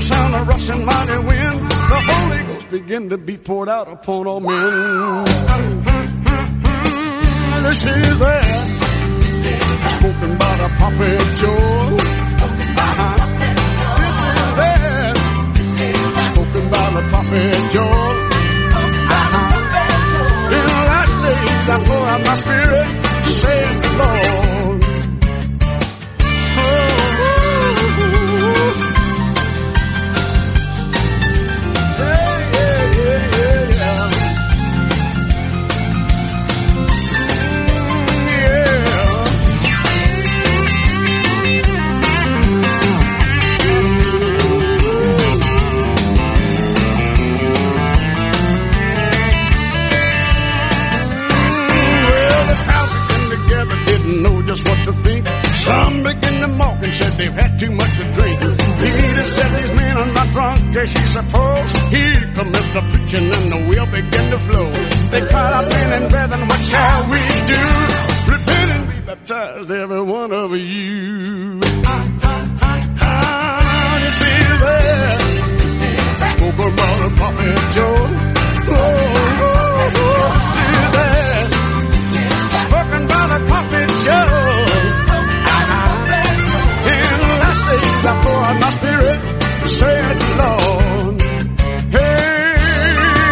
a sound of rushing mighty wind, the Holy Ghost began to be poured out upon all men. This is that spoken by the prophet Joel. This is that spoken by the prophet Joel. In the last days I pour out my spirit, saith the Lord. Just what to think. Some begin to mock and said they've had too much to drink. Peter said these men are not drunk, as you suppose. Here commenced the preaching and the wheel began to flow. They cried out, men and brethren, what shall we do? Repent and be baptized, every one of you. Ah, you see that? Spoke about the prophet oh, Lord. Hey,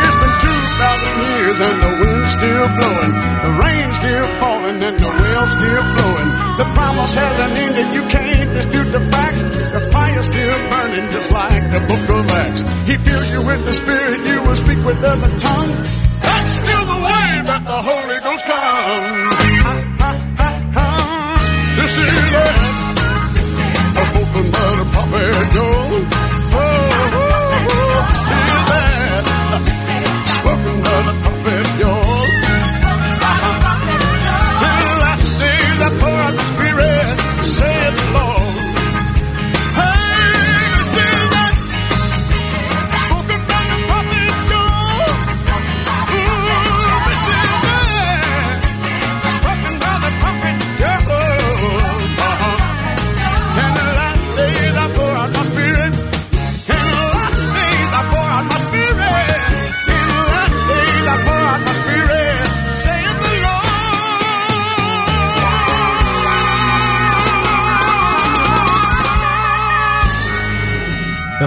it's been two thousand years and the wind's still blowing, the rain's still falling and the well's still flowing. The promise hasn't ended, you can't dispute the facts. The fire's still burning just like the book of Acts. He fills you with the spirit, you will speak with other tongues. That's still the way that the Holy Ghost comes. This is it. Spoken by the prophet Joel. Spoken by the prophet Joel.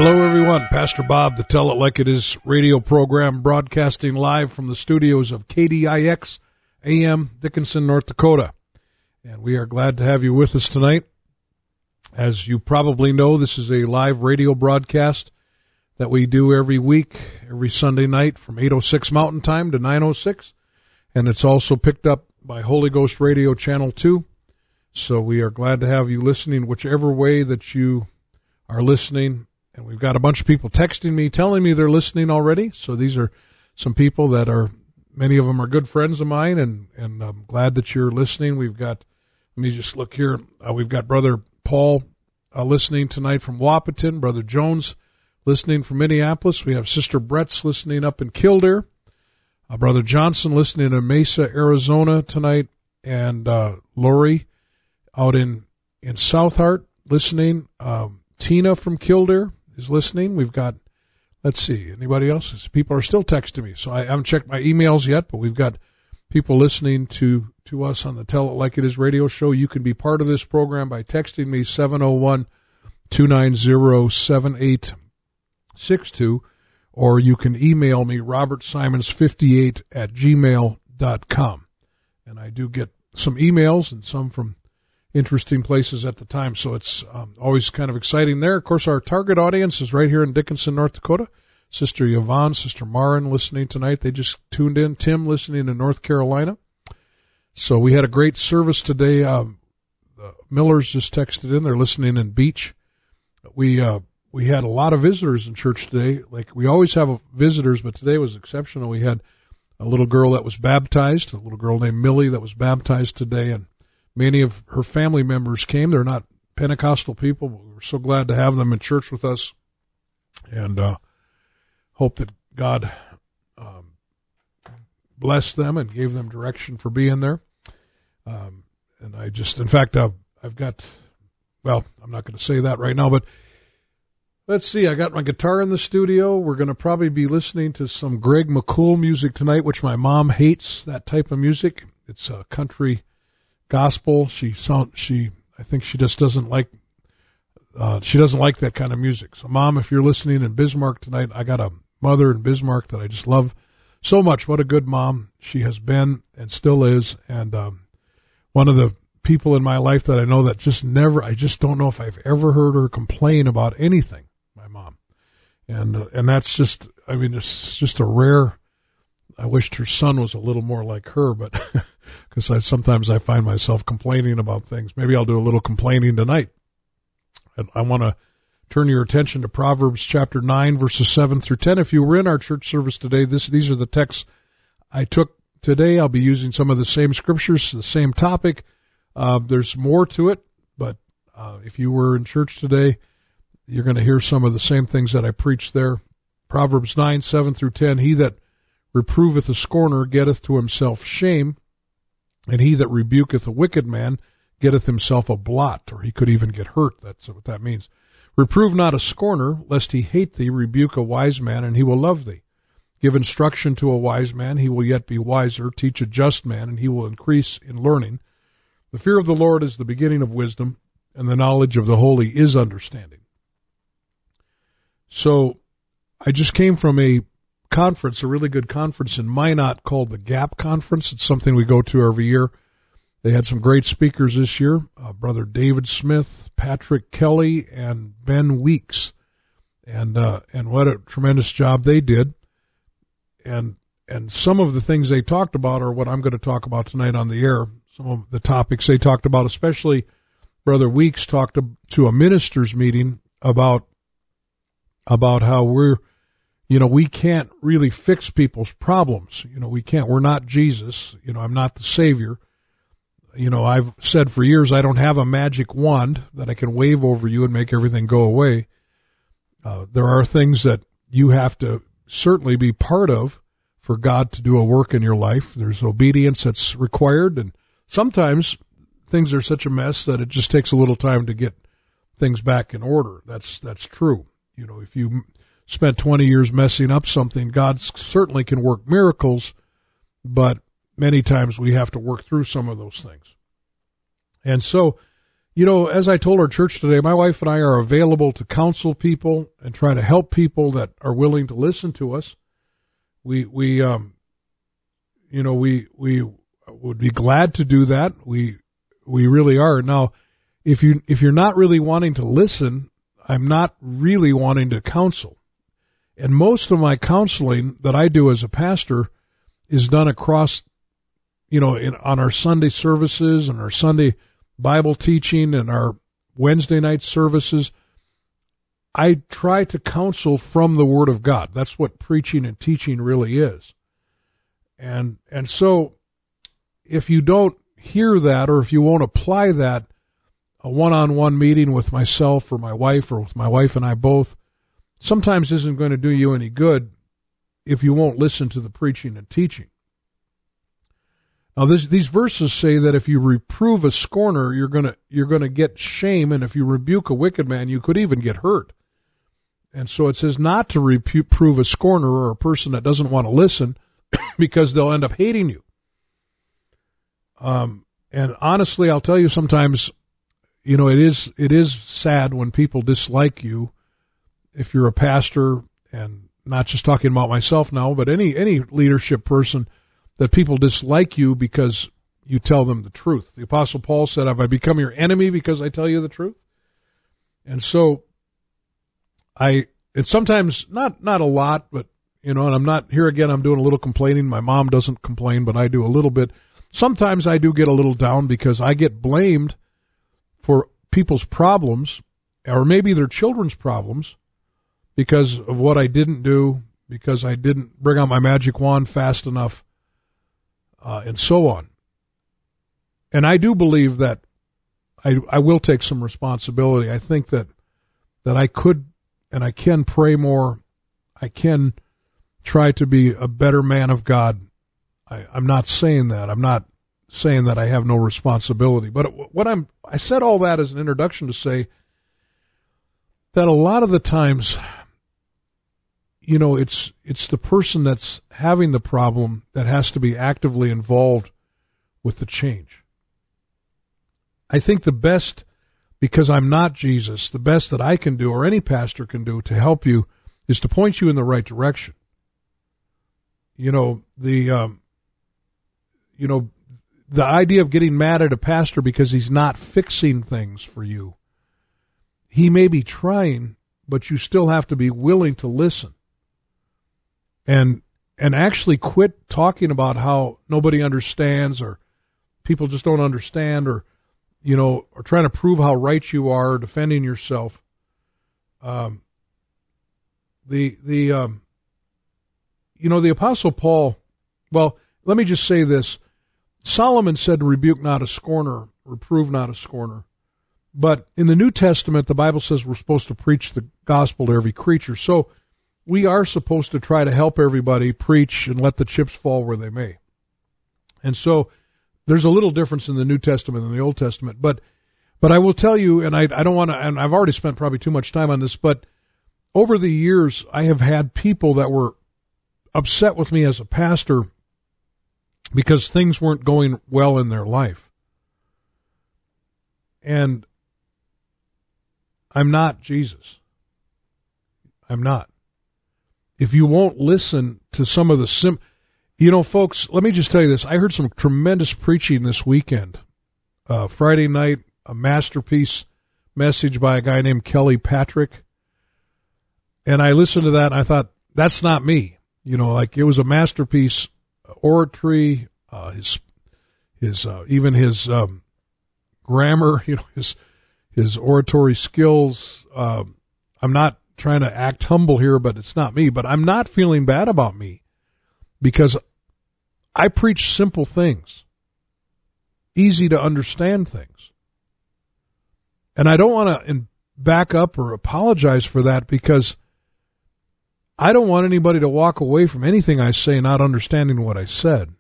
Hello, everyone. Pastor Bob, the Tell It Like It Is radio program, broadcasting live from the studios of KDIX AM Dickinson, North Dakota. And we are glad to have you with us tonight. As you probably know, this is a live radio broadcast that we do every week, every Sunday night from 8.06 Mountain Time to 9.06. And it's also picked up by Holy Ghost Radio Channel 2. So we are glad to have you listening, whichever way that you are listening. And we've got a bunch of people texting me, telling me they're listening already. So these are some people that are, many of them are good friends of mine, and, and I'm glad that you're listening. We've got, let me just look here. Uh, we've got Brother Paul uh, listening tonight from Wahpeton, Brother Jones listening from Minneapolis. We have Sister Brett's listening up in Killdeer. Uh, Brother Johnson listening in Mesa, Arizona tonight, and uh, Lori out in in South Heart listening. Um, Tina from Killdeer is listening. We've got, let's see, anybody else? People are still texting me, so I haven't checked my emails yet, but we've got people listening to to us on the Tell It Like It Is radio show. You can be part of this program by texting me 701 290 7862 or you can email me, robertsimons58 at gmail.com. And I do get some emails and some from interesting places at the time. So it's um, always kind of exciting there. Of course, our target audience is right here in Dickinson, North Dakota. Sister Yvonne, Sister Marin listening tonight. They just tuned in. Tim listening in North Carolina. So we had a great service today. Um, the Millers just texted in. They're listening in Beach. We uh, we had a lot of visitors in church today. Like we always have visitors, but today was exceptional. We had a little girl that was baptized, a little girl named Millie that was baptized today, and many of her family members came. They're not Pentecostal people, but we are so glad to have them in church with us. And uh, hope that God um, blessed them and gave them direction for being there. Um, and I just, in fact, I've got, well, I'm not going to say that right now, but let's see. I got my guitar in the studio. We're going to probably be listening to some Greg McCool music tonight, which my mom hates that type of music. It's a country gospel. She sound, she, I think she just doesn't like uh, she doesn't like that kind of music. So, mom, if you're listening in Bismarck tonight, I got a mother in Bismarck that I just love so much. What a good mom she has been and still is. And um, one of the people in my life that I know that just never, I just don't know if I've ever heard her complain about anything, my mom. And, uh, and that's just, I mean, it's just a rare, I wished her son was a little more like her, but because I, sometimes I find myself complaining about things. Maybe I'll do a little complaining tonight. And I want to turn your attention to Proverbs chapter 9, verses 7 through 10. If you were in our church service today, this, these are the texts I took today. I'll be using some of the same scriptures, the same topic. Uh, there's more to it, but uh, if you were in church today, you're going to hear some of the same things that I preached there. Proverbs 9, 7 through 10. He that reproveth a scorner getteth to himself shame, and he that rebuketh a wicked man getteth himself a blot, or he could even get hurt. That's what that means. Reprove not a scorner, lest he hate thee. Rebuke a wise man, and he will love thee. Give instruction to a wise man, he will yet be wiser. Teach a just man, and he will increase in learning. The fear of the Lord is the beginning of wisdom, and the knowledge of the holy is understanding. So, I just came from a conference, a really good conference in Minot called the GAP Conference. It's something we go to every year. They had some great speakers this year uh, Brother David Smith, Patrick Kelly, and Ben Weeks. And, uh, and what a tremendous job they did. And, and some of the things they talked about are what I'm going to talk about tonight on the air. Some of the topics they talked about, especially Brother Weeks talked to, to a ministers meeting about, about how we're, you know, we can't really fix people's problems. You know, we can't, we're not Jesus. You know, I'm not the Savior you know, I've said for years I don't have a magic wand that I can wave over you and make everything go away. Uh, there are things that you have to certainly be part of for God to do a work in your life. There's obedience that's required, and sometimes things are such a mess that it just takes a little time to get things back in order. That's that's true. You know, if you spent 20 years messing up something, God certainly can work miracles, but many times we have to work through some of those things. And so, you know, as I told our church today, my wife and I are available to counsel people and try to help people that are willing to listen to us. We, we, um, you know, we, we would be glad to do that. We, we really are. Now, if you, if you're not really wanting to listen, I'm not really wanting to counsel. And most of my counseling that I do as a pastor is done across you know, in, on our Sunday services and our Sunday Bible teaching and our Wednesday night services, I try to counsel from the Word of God. That's what preaching and teaching really is. And, and so if you don't hear that or if you won't apply that, a one on one meeting with myself or my wife or with my wife and I both sometimes isn't going to do you any good if you won't listen to the preaching and teaching. Now, this, these verses say that if you reprove a scorner, you're gonna you're gonna get shame, and if you rebuke a wicked man, you could even get hurt. And so it says not to reprove a scorner or a person that doesn't want to listen, because they'll end up hating you. Um, and honestly, I'll tell you, sometimes, you know, it is it is sad when people dislike you. If you're a pastor and not just talking about myself now, but any any leadership person that people dislike you because you tell them the truth. The apostle Paul said, "Have I become your enemy because I tell you the truth?" And so I and sometimes not not a lot, but you know, and I'm not here again I'm doing a little complaining. My mom doesn't complain, but I do a little bit. Sometimes I do get a little down because I get blamed for people's problems or maybe their children's problems because of what I didn't do, because I didn't bring out my magic wand fast enough, uh, and so on. And I do believe that I, I will take some responsibility. I think that that I could and I can pray more. I can try to be a better man of God. I, I'm not saying that. I'm not saying that I have no responsibility. But what I'm I said all that as an introduction to say that a lot of the times you know it's it's the person that's having the problem that has to be actively involved with the change. I think the best because i'm not jesus the best that i can do or any pastor can do to help you is to point you in the right direction. You know the um, you know the idea of getting mad at a pastor because he's not fixing things for you. He may be trying but you still have to be willing to listen and and actually quit talking about how nobody understands or people just don't understand or you know or trying to prove how right you are defending yourself. Um the the um you know the apostle paul well let me just say this. Solomon said rebuke not a scorner reprove not a scorner. But in the new testament the bible says we're supposed to preach the gospel to every creature. So we are supposed to try to help everybody preach and let the chips fall where they may. And so there's a little difference in the New Testament and the Old Testament, but but I will tell you, and I, I don't want to, and I've already spent probably too much time on this, but over the years, I have had people that were upset with me as a pastor because things weren't going well in their life. And I'm not Jesus. I'm not if you won't listen to some of the sim, you know, folks, let me just tell you this. I heard some tremendous preaching this weekend. Uh, Friday night, a masterpiece message by a guy named Kelly Patrick. And I listened to that and I thought, that's not me. You know, like it was a masterpiece oratory, uh, his, his, uh, even his, um, grammar, you know, his, his oratory skills. Um, I'm not trying to act humble here, but it's not me. But I'm not feeling bad about me because I preach simple things, easy to understand things. And I don't want to back up or apologize for that because I don't want anybody to walk away from anything I say not understanding what I said.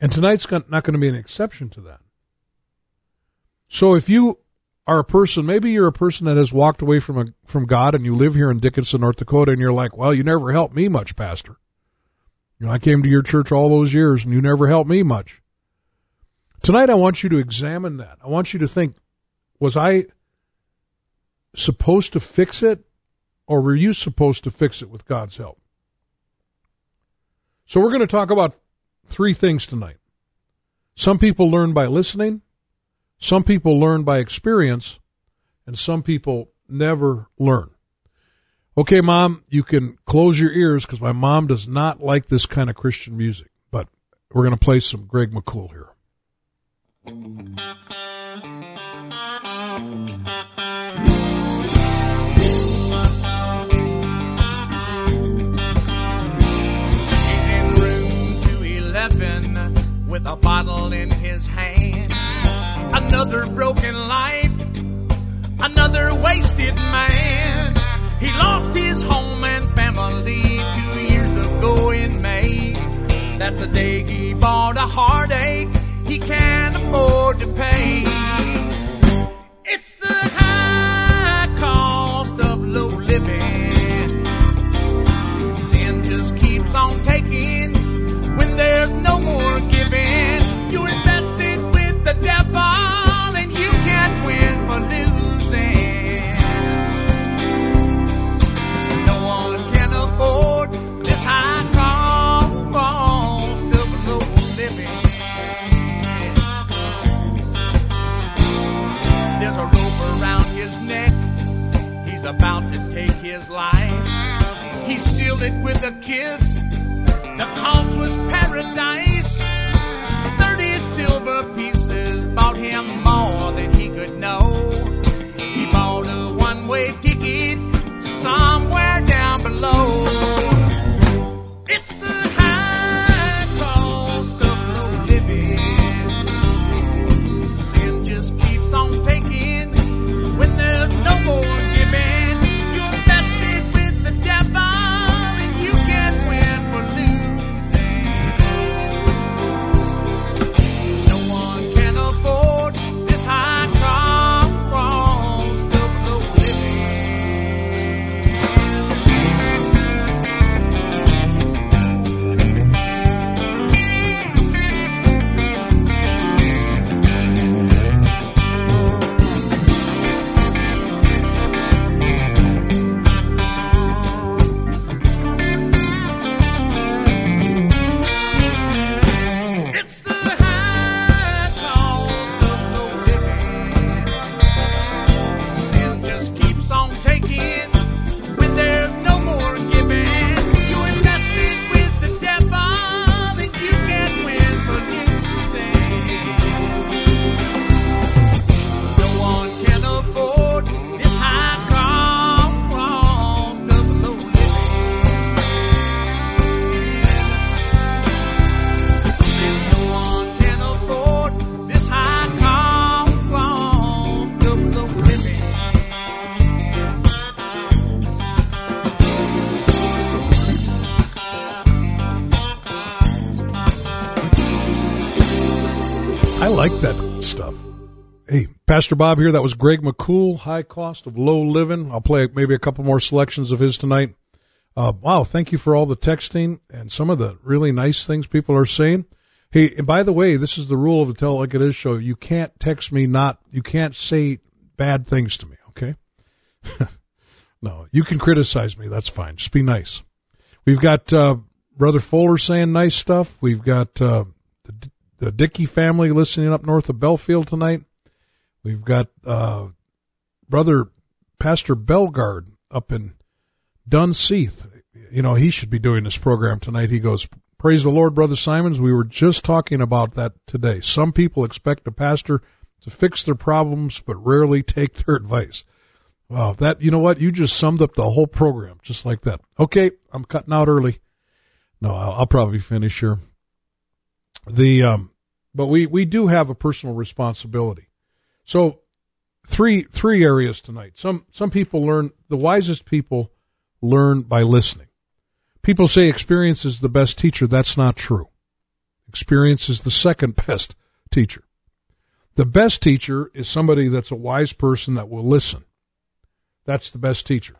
And tonight's not going to be an exception to that. So if you are a person, maybe you're a person that has walked away from a, from God and you live here in Dickinson, North Dakota, and you're like, well, you never helped me much, Pastor. You know, I came to your church all those years and you never helped me much. Tonight, I want you to examine that. I want you to think, was I supposed to fix it or were you supposed to fix it with God's help? So we're going to talk about three things tonight. Some people learn by listening. Some people learn by experience, and some people never learn. Okay, mom, you can close your ears because my mom does not like this kind of Christian music, but we're going to play some Greg McCool here. He's in room 211 with a bottle in his hand another broken life, another wasted man. He lost his home and family two years ago in May. That's the day he bought a heartache he can't afford to pay. his life. He sealed it with a kiss. The cost was paradise. Thirty silver pieces bought him more than he could know. Pastor Bob here. That was Greg McCool, High Cost of Low Living. I'll play maybe a couple more selections of his tonight. Uh, wow, thank you for all the texting and some of the really nice things people are saying. Hey, and by the way, this is the rule of the Tell Like It Is show. You can't text me not, you can't say bad things to me, okay? no, you can criticize me. That's fine. Just be nice. We've got, uh, Brother Fuller saying nice stuff. We've got, uh, the, the Dickey family listening up north of Belfield tonight. We've got, uh, Brother Pastor Belgard up in Dunseith. You know, he should be doing this program tonight. He goes, Praise the Lord, Brother Simons. We were just talking about that today. Some people expect a pastor to fix their problems, but rarely take their advice. Wow, that, you know what? You just summed up the whole program just like that. Okay, I'm cutting out early. No, I'll, I'll probably finish here. The, um, but we, we do have a personal responsibility. So three, three areas tonight. Some, some people learn, the wisest people learn by listening. People say experience is the best teacher. That's not true. Experience is the second best teacher. The best teacher is somebody that's a wise person that will listen. That's the best teacher.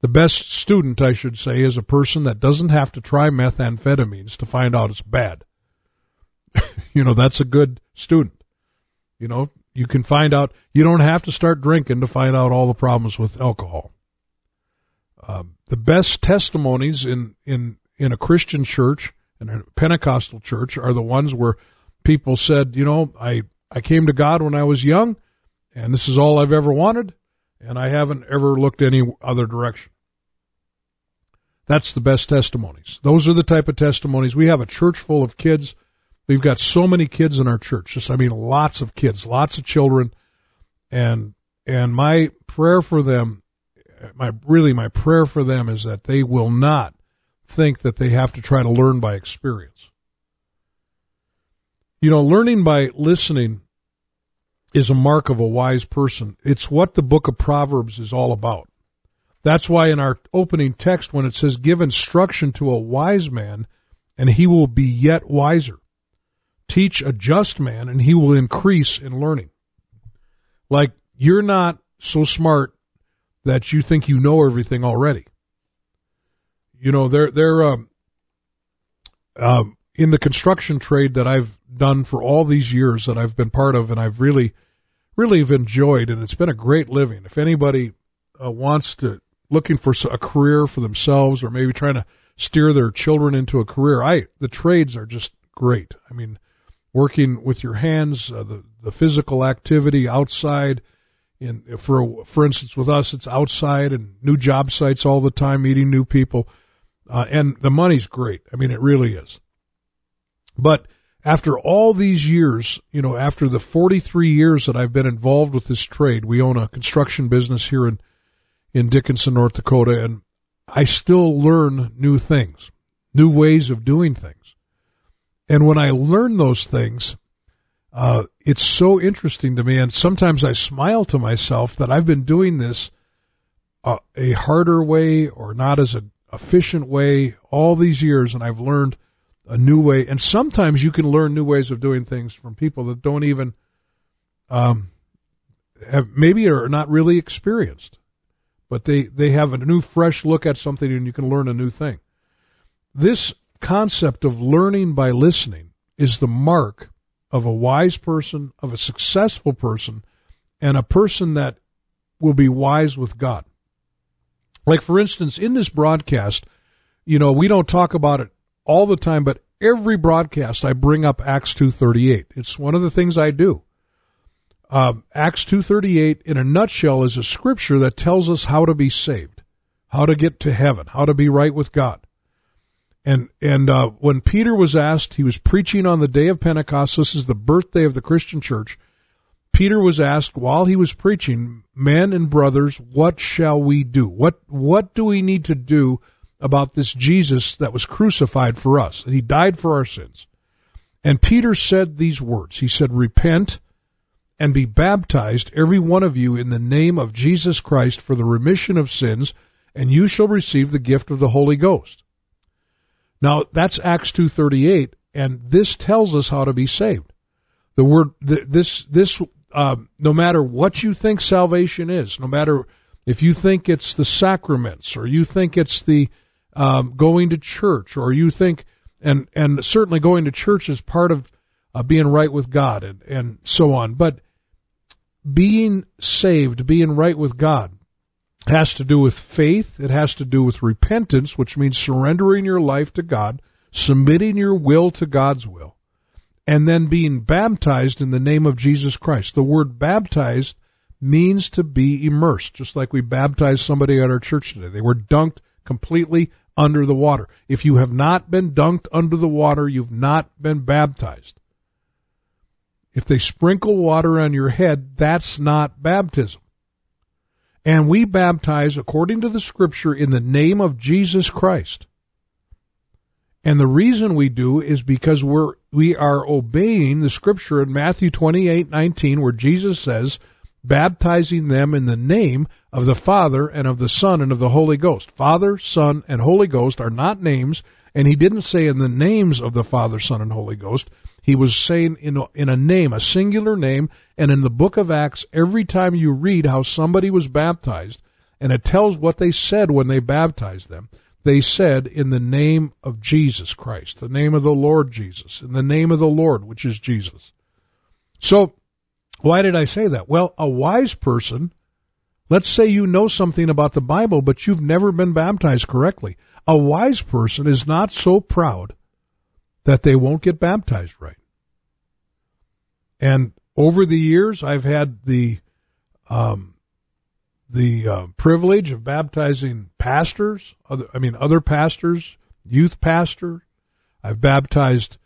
The best student, I should say, is a person that doesn't have to try methamphetamines to find out it's bad. you know, that's a good student. You know, you can find out, you don't have to start drinking to find out all the problems with alcohol. Um, the best testimonies in, in, in a Christian church and a Pentecostal church are the ones where people said, you know, I, I came to God when I was young and this is all I've ever wanted and I haven't ever looked any other direction. That's the best testimonies. Those are the type of testimonies. We have a church full of kids. We've got so many kids in our church. Just, I mean, lots of kids, lots of children. And, and my prayer for them, my, really my prayer for them is that they will not think that they have to try to learn by experience. You know, learning by listening is a mark of a wise person. It's what the book of Proverbs is all about. That's why in our opening text, when it says, give instruction to a wise man and he will be yet wiser. Teach a just man and he will increase in learning. Like you're not so smart that you think you know everything already. You know, they're, they're, um, um, in the construction trade that I've done for all these years that I've been part of and I've really, really have enjoyed and it's been a great living. If anybody uh, wants to, looking for a career for themselves or maybe trying to steer their children into a career, I, the trades are just great. I mean, working with your hands, uh, the, the physical activity outside in, for, for instance, with us, it's outside and new job sites all the time, meeting new people. uh, and the money's great. I mean, it really is. But after all these years, you know, after the 43 years that I've been involved with this trade, we own a construction business here in, in Dickinson, North Dakota, and I still learn new things, new ways of doing things. And when I learn those things, uh, it's so interesting to me. And sometimes I smile to myself that I've been doing this uh, a harder way or not as a efficient way all these years, and I've learned a new way. And sometimes you can learn new ways of doing things from people that don't even um, have maybe are not really experienced, but they they have a new, fresh look at something, and you can learn a new thing. This concept of learning by listening is the mark of a wise person, of a successful person, and a person that will be wise with God. Like, for instance, in this broadcast, you know, we don't talk about it all the time, but every broadcast I bring up Acts 2.38. It's one of the things I do. Um, Acts 2.38 in a nutshell is a scripture that tells us how to be saved, how to get to heaven, how to be right with God. And, and, uh, when Peter was asked, he was preaching on the day of Pentecost. This is the birthday of the Christian church. Peter was asked while he was preaching, men and brothers, what shall we do? What, what do we need to do about this Jesus that was crucified for us, that he died for our sins? And Peter said these words. He said, repent and be baptized, every one of you, in the name of Jesus Christ for the remission of sins, and you shall receive the gift of the Holy Ghost. Now, that's Acts 2.38, and this tells us how to be saved. The word, this, this um, no matter what you think salvation is, no matter if you think it's the sacraments or you think it's the um, going to church or you think, and and certainly going to church is part of uh, being right with God and and so on. But being saved, being right with God, has to do with faith. It has to do with repentance, which means surrendering your life to God, submitting your will to God's will and then being baptized in the name of Jesus Christ. The word baptized means to be immersed, just like we baptized somebody at our church today. They were dunked completely under the water. If you have not been dunked under the water, you've not been baptized. If they sprinkle water on your head, that's not baptism. And we baptize according to the scripture in the name of Jesus Christ. And the reason we do is because we're, we are obeying the scripture in Matthew 28, 19, where Jesus says, baptizing them in the name of the Father and of the Son and of the Holy Ghost. Father, Son, and Holy Ghost are not names, and he didn't say in the names of the Father, Son, and Holy Ghost. He was saying in a, in a name, a singular name, and in the book of Acts, every time you read how somebody was baptized, and it tells what they said when they baptized them, they said, in the name of Jesus Christ, the name of the Lord Jesus, in the name of the Lord, which is Jesus. So, why did I say that? Well, a wise person, let's say you know something about the Bible, but you've never been baptized correctly. A wise person is not so proud that they won't get baptized right. And over the years, I've had the um, the uh, privilege of baptizing pastors, other, I mean, other pastors, youth pastor. I've baptized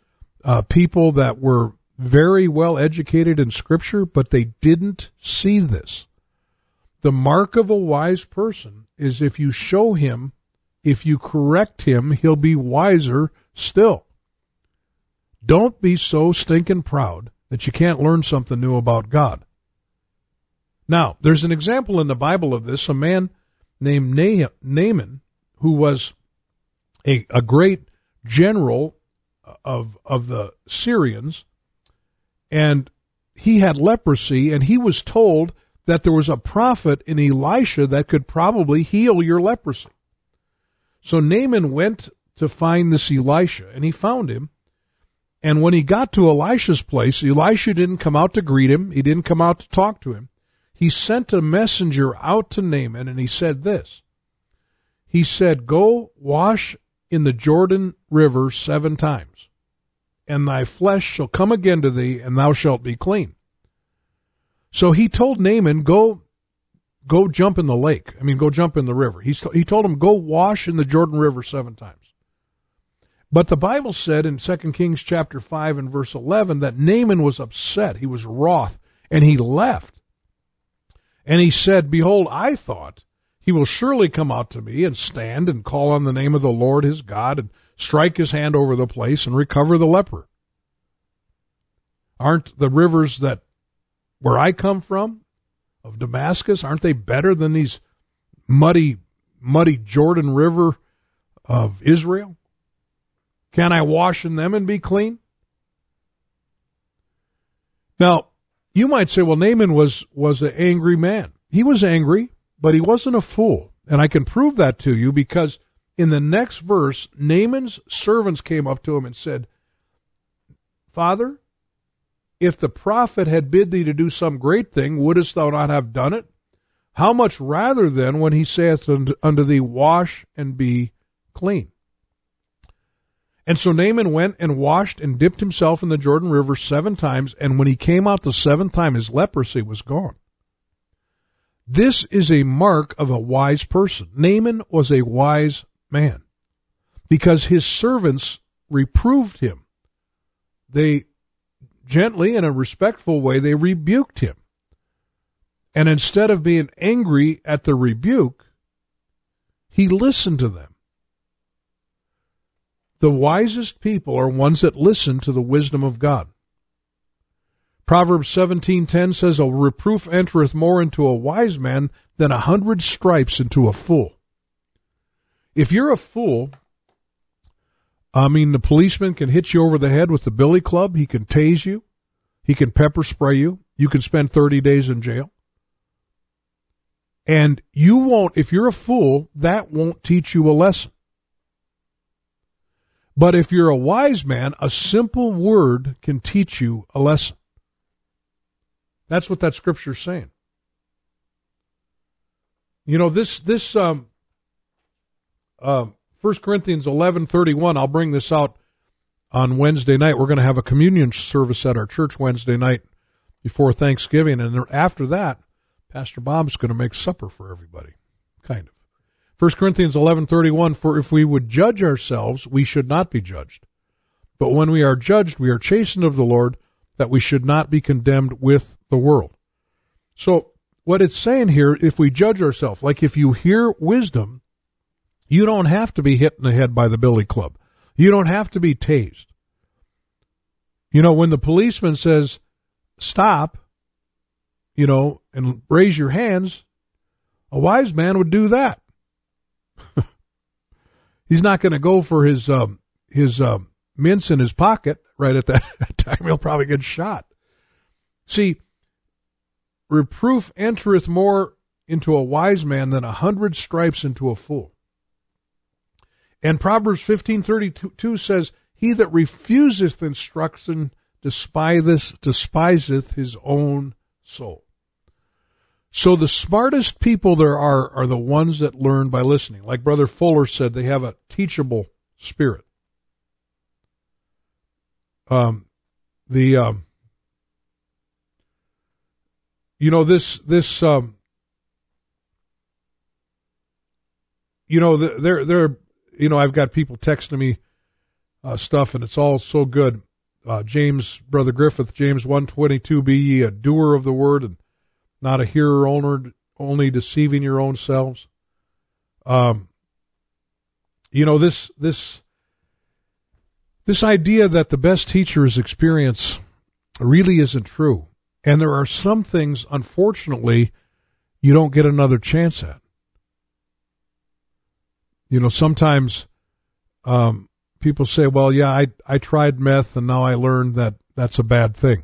uh, people that were very well educated in Scripture, but they didn't see this. The mark of a wise person is if you show him, if you correct him, he'll be wiser still. Don't be so stinking proud that you can't learn something new about God. Now, there's an example in the Bible of this. A man named Naaman, who was a, a great general of, of the Syrians, and he had leprosy, and he was told that there was a prophet in Elisha that could probably heal your leprosy. So Naaman went to find this Elisha, and he found him. And when he got to Elisha's place, Elisha didn't come out to greet him. He didn't come out to talk to him he sent a messenger out to Naaman and he said this. He said, Go wash in the Jordan River seven times, and thy flesh shall come again to thee, and thou shalt be clean. So he told Naaman, Go go jump in the lake. I mean, go jump in the river. He's, he told him, go wash in the Jordan River seven times. But the Bible said in 2 Kings chapter 5 and verse 11 that Naaman was upset. He was wroth and he left. And he said, Behold, I thought he will surely come out to me and stand and call on the name of the Lord his God and strike his hand over the place and recover the leper. Aren't the rivers that where I come from of Damascus, aren't they better than these muddy, muddy Jordan River of Israel? Can I wash in them and be clean? Now, you might say, well, Naaman was, was an angry man. He was angry, but he wasn't a fool. And I can prove that to you because in the next verse, Naaman's servants came up to him and said, Father, if the prophet had bid thee to do some great thing, wouldst thou not have done it? How much rather then when he saith unto thee, Wash and be clean? And so Naaman went and washed and dipped himself in the Jordan River seven times, and when he came out the seventh time, his leprosy was gone. This is a mark of a wise person. Naaman was a wise man because his servants reproved him. They gently, in a respectful way, they rebuked him. And instead of being angry at the rebuke, he listened to them. The wisest people are ones that listen to the wisdom of God. Proverbs 17:10 says a reproof entereth more into a wise man than a hundred stripes into a fool. If you're a fool, I mean the policeman can hit you over the head with the billy club, he can tase you, he can pepper spray you, you can spend 30 days in jail. And you won't if you're a fool, that won't teach you a lesson. But if you're a wise man, a simple word can teach you a lesson. That's what that scripture's saying. You know, this, this, um, uh, 1 Corinthians 11:31, I'll bring this out on Wednesday night. We're going to have a communion service at our church Wednesday night before Thanksgiving and after that, Pastor Bob's going to make supper for everybody. Kind of. 1 Corinthians 11:31 for if we would judge ourselves we should not be judged. But when we are judged we are chastened of the Lord that we should not be condemned with the world. So what it's saying here if we judge ourselves like if you hear wisdom you don't have to be hit in the head by the billy club. You don't have to be tased. You know when the policeman says stop you know and raise your hands a wise man would do that He's not going to go for his um, his um, mints in his pocket right at that time. He'll probably get shot. See, reproof entereth more into a wise man than a hundred stripes into a fool. And Proverbs fifteen thirty two says, "He that refuseth instruction despiseth despiseth his own soul." So the smartest people there are are the ones that learn by listening. Like Brother Fuller said, they have a teachable spirit. Um, the um, you know this this um, you know they're they're you know I've got people texting me uh, stuff and it's all so good. Uh, James, Brother Griffith, James one twenty two, be ye a doer of the word and not a hearer only, only deceiving your own selves. Um, you know this this this idea that the best teacher is experience really isn't true, and there are some things, unfortunately, you don't get another chance at. You know, sometimes um, people say, "Well, yeah, I I tried meth, and now I learned that that's a bad thing."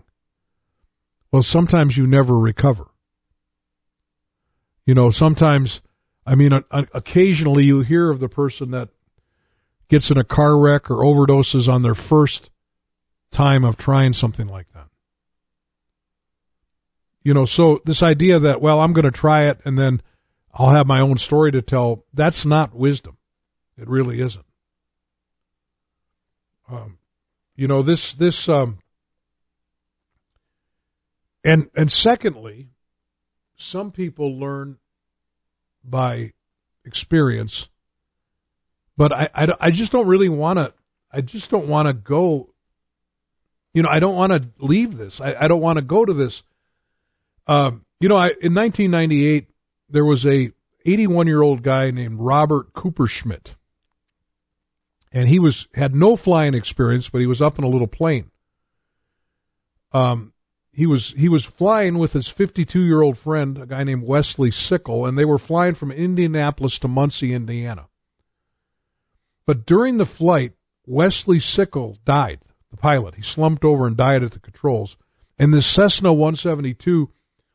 Well, sometimes you never recover. You know, sometimes, I mean, occasionally you hear of the person that gets in a car wreck or overdoses on their first time of trying something like that. You know, so this idea that, well, I'm going to try it and then I'll have my own story to tell, that's not wisdom. It really isn't. Um, you know, this, this, um, and, and secondly, some people learn by experience, but I, I, I just don't really want to. I just don't want to go. You know, I don't want to leave this. I, I don't want to go to this. Um, you know, I in 1998 there was a 81 year old guy named Robert Cooperschmidt, and he was had no flying experience, but he was up in a little plane. Um, he was he was flying with his 52 year old friend, a guy named Wesley Sickle, and they were flying from Indianapolis to Muncie, Indiana. But during the flight, Wesley Sickle died, the pilot. He slumped over and died at the controls. And this Cessna 172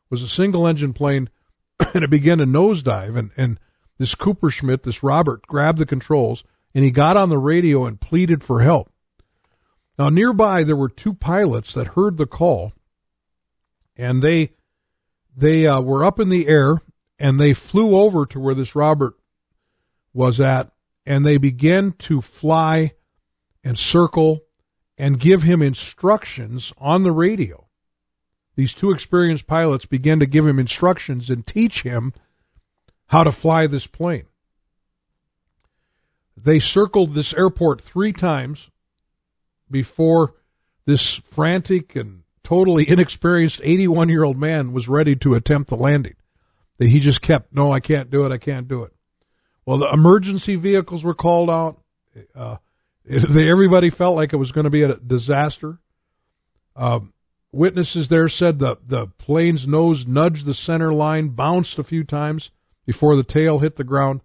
was a single engine plane, and it began to nosedive. And, and this Cooper Schmidt, this Robert, grabbed the controls, and he got on the radio and pleaded for help. Now, nearby, there were two pilots that heard the call and they they uh, were up in the air and they flew over to where this Robert was at, and they began to fly and circle and give him instructions on the radio. These two experienced pilots began to give him instructions and teach him how to fly this plane. They circled this airport three times before this frantic and totally inexperienced 81 year old man was ready to attempt the landing. That he just kept, no, I can't do it, I can't do it. Well, the emergency vehicles were called out. Uh, it, they, everybody felt like it was going to be a disaster. Um, witnesses there said the, the plane's nose nudged the center line, bounced a few times before the tail hit the ground.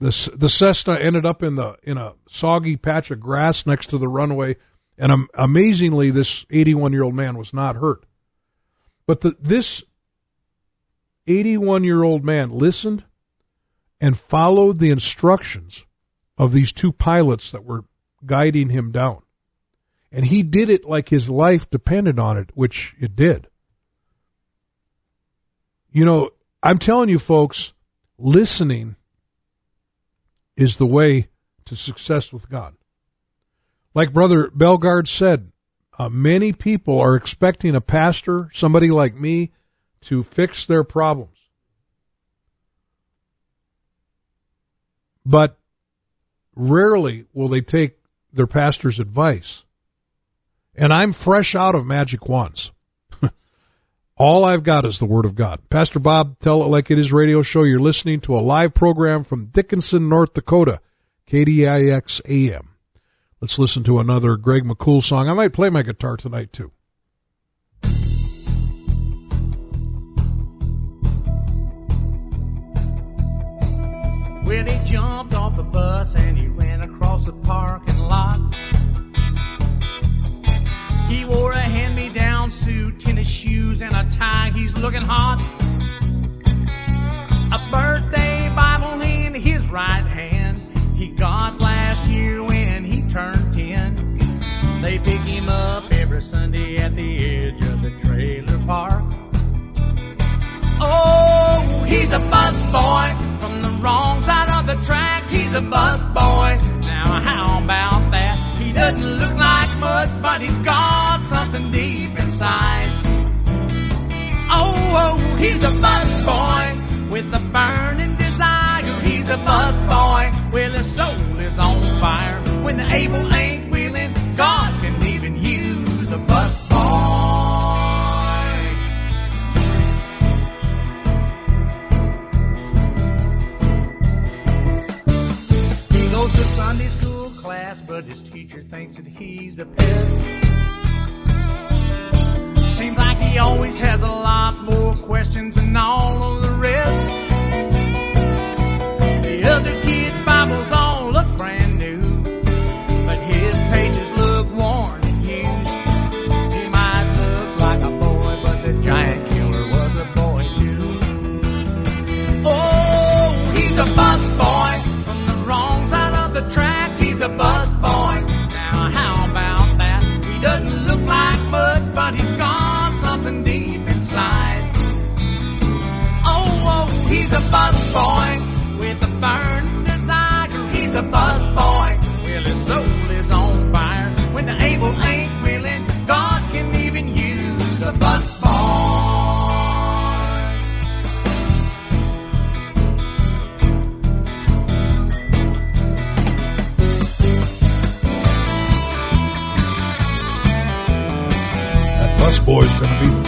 The, the Cessna ended up in the in a soggy patch of grass next to the runway and um, amazingly, this 81 year old man was not hurt. But the, this 81 year old man listened and followed the instructions of these two pilots that were guiding him down. And he did it like his life depended on it, which it did. You know, I'm telling you, folks, listening is the way to success with God. Like Brother Belgard said, uh, many people are expecting a pastor, somebody like me, to fix their problems. But rarely will they take their pastor's advice. And I'm fresh out of magic wands. All I've got is the Word of God. Pastor Bob, Tell It Like It Is radio show. You're listening to a live program from Dickinson, North Dakota, KDIX AM. Let's listen to another Greg McCool song. I might play my guitar tonight too. When he jumped off the bus and he ran across the parking lot. He wore a hand-me-down suit, tennis shoes, and a tie. He's looking hot. A birthday Bible in his right hand. He got last year when he turned 10. They pick him up every Sunday at the edge of the trailer park. Oh, he's a bus boy from the wrong side of the tracks. He's a bus boy. Now how about that? He doesn't look like much, but he's got something deep inside. Oh, oh, he's a bus boy with a burning desire. He's a bus boy. Well, his soul is on fire. When the able ain't willing, God can even use a bus boy. He goes to Sunday school class, but his teacher thinks that he's a pest. Seems like he always has a lot more questions than all of the rest. The other kids' Bibles all look brand new, but his pages look worn and used. He might look like a boy, but the giant killer was a boy too. Oh, he's a boy burning desire. He's a bus boy. Well, his soul is on fire. When the able ain't willing, God can even use a bus boy is going to be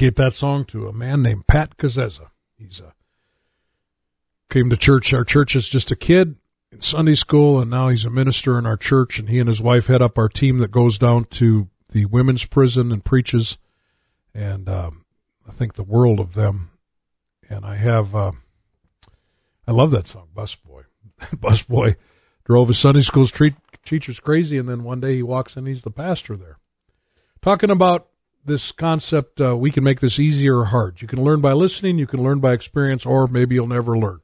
dedicate that song to a man named Pat Kazeza. He's a came to church, our church as just a kid in Sunday school, and now he's a minister in our church. And he and his wife head up our team that goes down to the women's prison and preaches. And um, I think the world of them. And I have, uh, I love that song, Bus Boy. Bus Boy drove his Sunday school's treat, teachers crazy, and then one day he walks in, he's the pastor there. Talking about this concept, uh, we can make this easier or hard. You can learn by listening, you can learn by experience, or maybe you'll never learn.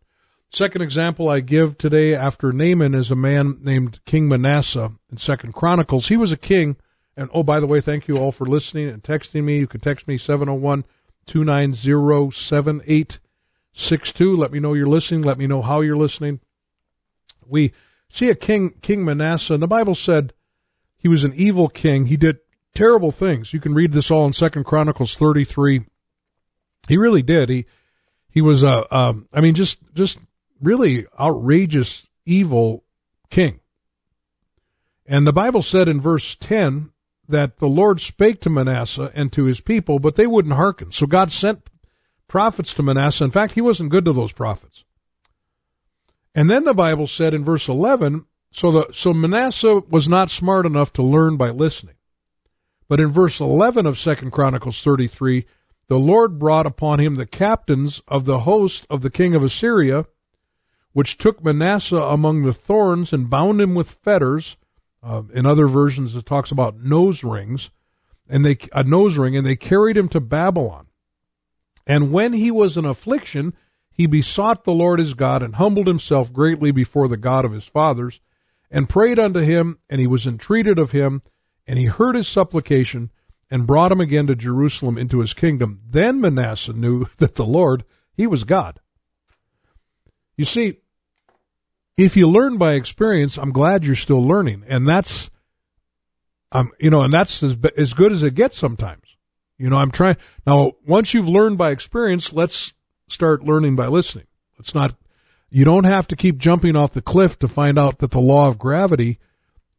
Second example I give today after Naaman is a man named King Manasseh in Second Chronicles. He was a king, and oh, by the way, thank you all for listening and texting me. You can text me 701 290 7862. Let me know you're listening. Let me know how you're listening. We see a king, King Manasseh, and the Bible said he was an evil king. He did terrible things. You can read this all in Second Chronicles 33. He really did. He he was a um, I mean just just really outrageous evil king. And the Bible said in verse 10 that the Lord spake to Manasseh and to his people, but they wouldn't hearken. So God sent prophets to Manasseh. In fact, he wasn't good to those prophets. And then the Bible said in verse 11, so the so Manasseh was not smart enough to learn by listening. But in verse 11 of Second Chronicles 33, the Lord brought upon him the captains of the host of the king of Assyria, which took Manasseh among the thorns and bound him with fetters. Uh, in other versions, it talks about nose rings, and they a nose ring, and they carried him to Babylon. And when he was in affliction, he besought the Lord his God and humbled himself greatly before the God of his fathers, and prayed unto him, and he was entreated of him, and he heard his supplication, and brought him again to Jerusalem into his kingdom. Then Manasseh knew that the Lord, he was God. You see, if you learn by experience, I'm glad you're still learning, and that's, um, you know, and that's as as good as it gets sometimes. You know, I'm trying now. Once you've learned by experience, let's start learning by listening. Let's not. You don't have to keep jumping off the cliff to find out that the law of gravity.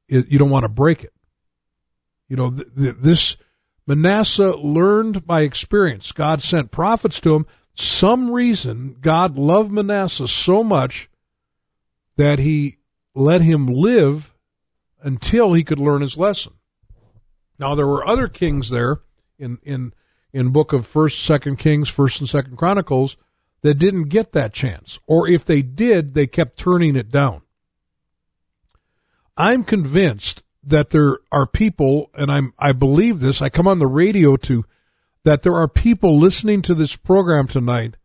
You don't want to break it. You know, th- th- this Manasseh learned by experience. God sent prophets to him. Some reason God loved Manasseh so much that he let him live until he could learn his lesson. Now there were other kings there in in in book of first, second Kings, first and second Chronicles that didn't get that chance, or if they did, they kept turning it down. I'm convinced that there are people, and I'm I believe this. I come on the radio to that there are people listening to this program tonight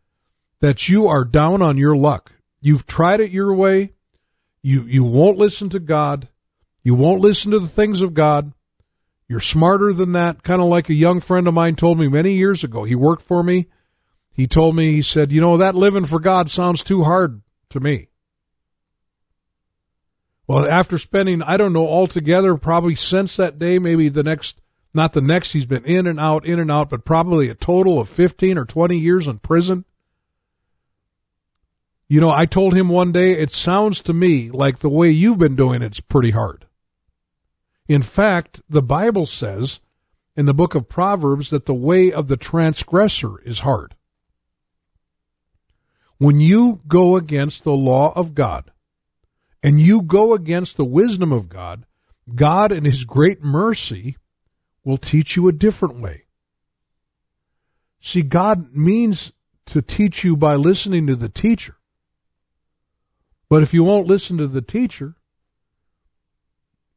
that you are down on your luck. You've tried it your way. You you won't listen to God. You won't listen to the things of God. You're smarter than that. Kind of like a young friend of mine told me many years ago. He worked for me. He told me, he said, you know, that living for God sounds too hard to me. Well, after spending, I don't know, altogether, probably since that day, maybe the next, not the next, he's been in and out, in and out, but probably a total of 15 or 20 years in prison. You know, I told him one day, it sounds to me like the way you've been doing it's pretty hard. In fact, the Bible says in the book of Proverbs that the way of the transgressor is hard. When you go against the law of God and you go against the wisdom of God, God in his great mercy will teach you a different way. See, God means to teach you by listening to the teacher. But if you won't listen to the teacher,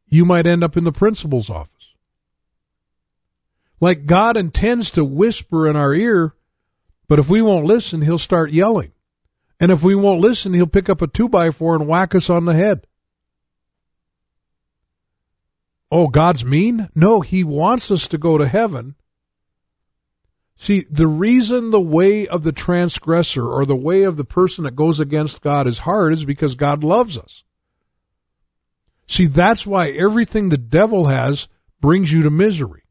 you might end up in the principal's office. Like God intends to whisper in our ear, but if we won't listen, he'll start yelling. And if we won't listen, he'll pick up a two by four and whack us on the head. Oh, God's mean? No, he wants us to go to heaven. See, the reason the way of the transgressor or the way of the person that goes against God is hard is because God loves us. See, that's why everything the devil has brings you to misery.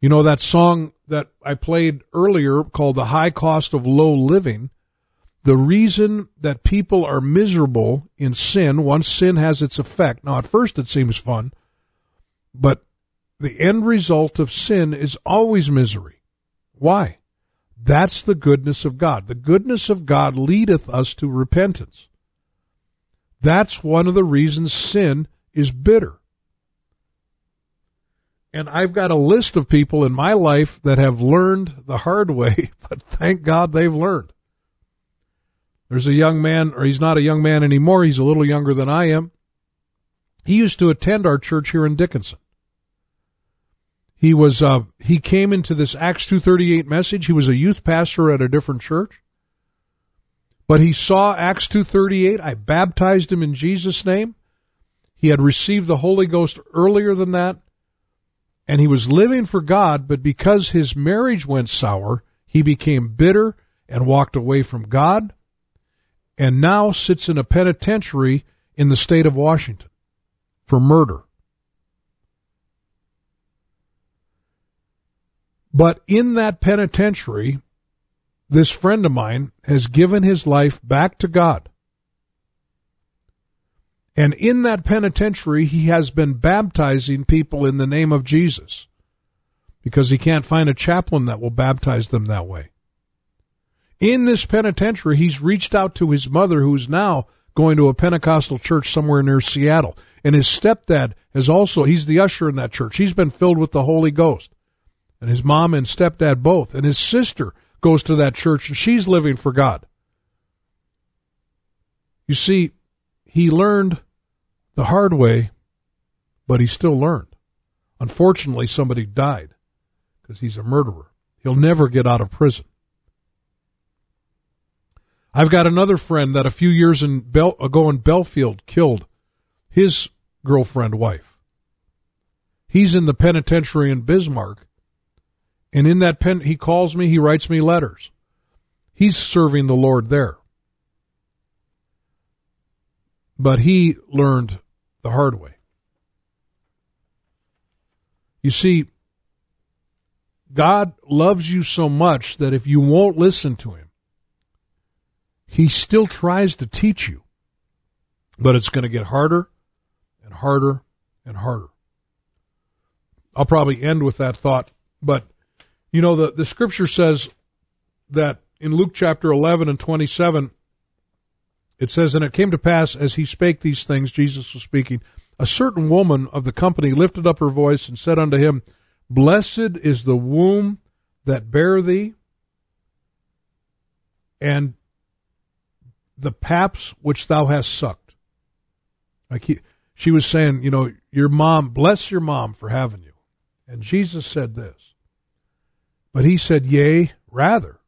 You know, that song that I played earlier called The High Cost of Low Living. The reason that people are miserable in sin, once sin has its effect, now at first it seems fun, but the end result of sin is always misery. Why? That's the goodness of God. The goodness of God leadeth us to repentance. That's one of the reasons sin is bitter. And I've got a list of people in my life that have learned the hard way, but thank God they've learned. There's a young man, or he's not a young man anymore, he's a little younger than I am. He used to attend our church here in Dickinson. He was uh, he came into this Acts 238 message. He was a youth pastor at a different church. But he saw Acts 238. I baptized him in Jesus name. He had received the Holy Ghost earlier than that and he was living for God, but because his marriage went sour, he became bitter and walked away from God, and now sits in a penitentiary in the state of Washington for murder. But in that penitentiary, this friend of mine has given his life back to God. And in that penitentiary, he has been baptizing people in the name of Jesus because he can't find a chaplain that will baptize them that way. In this penitentiary, he's reached out to his mother, who's now going to a Pentecostal church somewhere near Seattle. And his stepdad has also, he's the usher in that church. He's been filled with the Holy Ghost. And his mom and stepdad both. And his sister goes to that church and she's living for God. You see, he learned the hard way, but he still learned. Unfortunately, somebody died because he's a murderer. He'll never get out of prison. I've got another friend that a few years in Bel- ago in Belfield killed his girlfriend wife. He's in the penitentiary in Bismarck, and in that pen he calls me, he writes me letters. He's serving the Lord there. But he learned the hard way. You see, God loves you so much that if you won't listen to Him, He still tries to teach you. But it's going to get harder and harder and harder. I'll probably end with that thought, but you know, the, the scripture says that in Luke chapter 11 and 27, it says, And it came to pass as he spake these things, Jesus was speaking, a certain woman of the company lifted up her voice and said unto him, Blessed is the womb that bare thee, and the paps which thou hast sucked. Like he, she was saying, you know, your mom, bless your mom for having you. And Jesus said this. But he said, Yea, rather,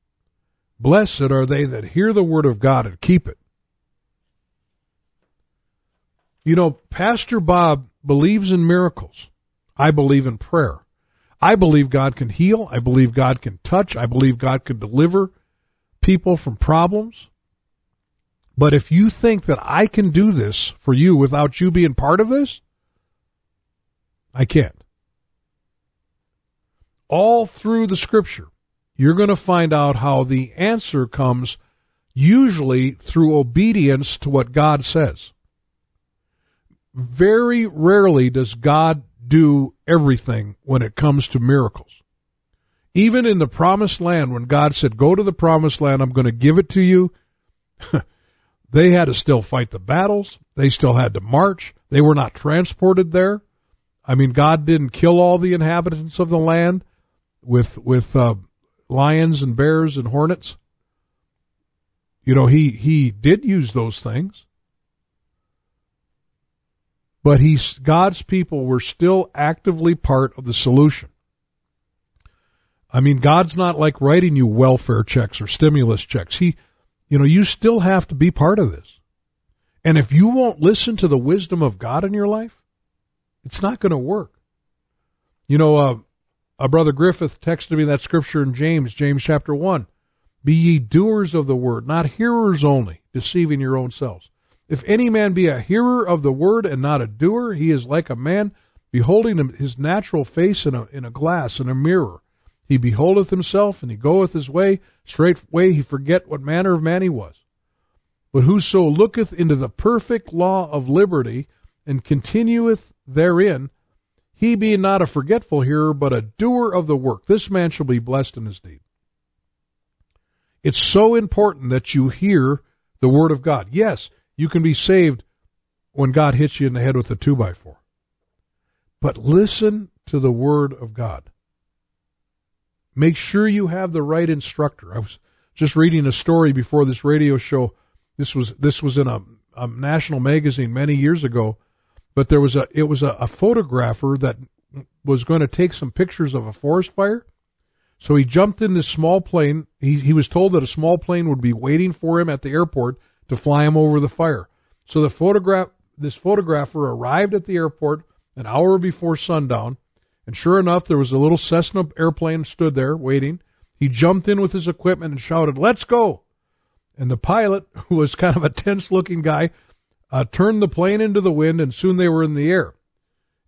blessed are they that hear the word of God and keep it. You know, Pastor Bob believes in miracles. I believe in prayer. I believe God can heal. I believe God can touch. I believe God can deliver people from problems. But if you think that I can do this for you without you being part of this, I can't. All through the scripture, you're going to find out how the answer comes usually through obedience to what God says very rarely does God do everything when it comes to miracles. Even in the promised land, when God said, Go to the promised land, I'm going to give it to you, they had to still fight the battles. They still had to march. They were not transported there. I mean, God didn't kill all the inhabitants of the land with with uh, lions and bears and hornets. You know, he he did use those things, but he's God's people were still actively part of the solution. I mean, God's not like writing you welfare checks or stimulus checks. He, you know, you still have to be part of this. And if you won't listen to the wisdom of God in your life, it's not going to work. You know, uh, a brother Griffith texted me that scripture in James, James chapter 1. Be ye doers of the word, not hearers only, deceiving your own selves. If any man be a hearer of the word and not a doer, he is like a man beholding his natural face in a, in a glass, in a mirror. He beholdeth himself, and he goeth his way, straightway he forget what manner of man he was. But whoso looketh into the perfect law of liberty, and continueth therein, he being not a forgetful hearer, but a doer of the work, this man shall be blessed in his deed. It's so important that you hear the word of God. Yes, you can be saved when God hits you in the head with a two by four. But listen to the word of God. Make sure you have the right instructor. I was just reading a story before this radio show. This was this was in a, a national magazine many years ago, but there was a it was a, a photographer that was going to take some pictures of a forest fire. So he jumped in this small plane. He he was told that a small plane would be waiting for him at the airport to fly him over the fire. So the photograph this photographer arrived at the airport an hour before sundown and sure enough, there was a little Cessna airplane stood there waiting. He jumped in with his equipment and shouted, Let's go! And the pilot, who was kind of a tense looking guy, uh, turned the plane into the wind and soon they were in the air.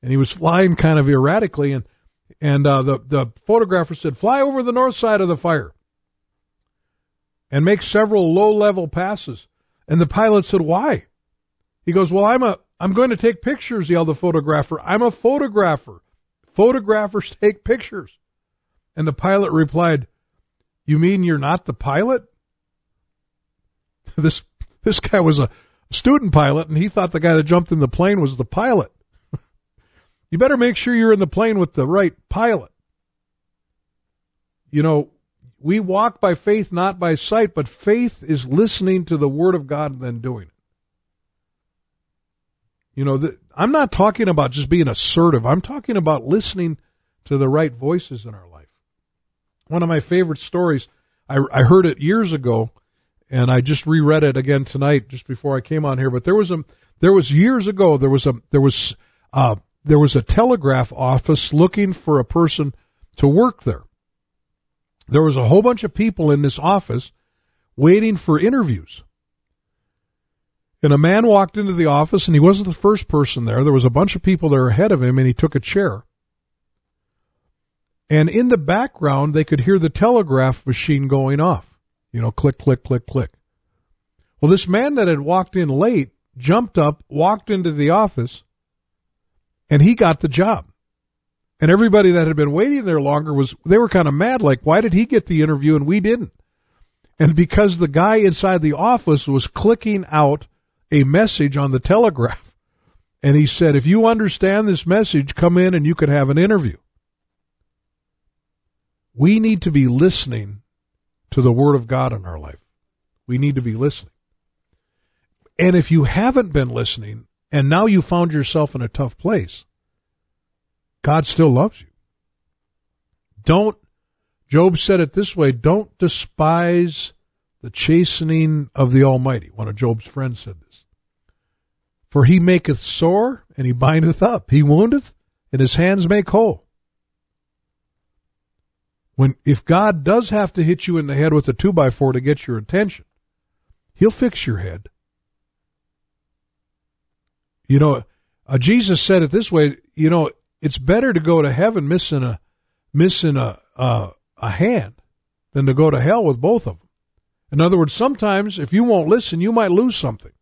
And he was flying kind of erratically and and uh, the the photographer said, "Fly over the north side of the fire and make several low level passes." And the pilot said, "Why?" He goes, "Well, I'm a I'm going to take pictures." Yelled the photographer. "I'm a photographer. Photographers take pictures. And the pilot replied, You mean you're not the pilot? This this guy was a student pilot and he thought the guy that jumped in the plane was the pilot. you better make sure you're in the plane with the right pilot. You know, we walk by faith, not by sight, but faith is listening to the word of God and then doing it. You know, the, I'm not talking about just being assertive. I'm talking about listening to the right voices in our life. One of my favorite stories, I, I heard it years ago, and I just reread it again tonight, just before I came on here. But there was a, there was years ago, there was a, there was, uh, there was a telegraph office looking for a person to work there. There was a whole bunch of people in this office waiting for interviews. And a man walked into the office, and he wasn't the first person there. There was a bunch of people there ahead of him, and he took a chair. And in the background, they could hear the telegraph machine going off. You know, click, click, click, click. Well, this man that had walked in late jumped up, walked into the office, and he got the job. And everybody that had been waiting there longer was, they were kind of mad, like, why did he get the interview and we didn't? And because the guy inside the office was clicking out a message on the telegraph. And he said, if you understand this message, come in and you can have an interview. We need to be listening to the Word of God in our life. We need to be listening. And if you haven't been listening and now you found yourself in a tough place, God still loves you. Don't, Job said it this way, don't despise the chastening of the Almighty. One of Job's friends said this. For he maketh sore, and he bindeth up. He woundeth, and his hands make whole. When, if God does have to hit you in the head with a two by four to get your attention, he'll fix your head. You know, uh, Jesus said it this way, you know, it's better to go to heaven missing a, missing a, uh, a hand than to go to hell with both of them. In other words, sometimes if you won't listen, you might lose something.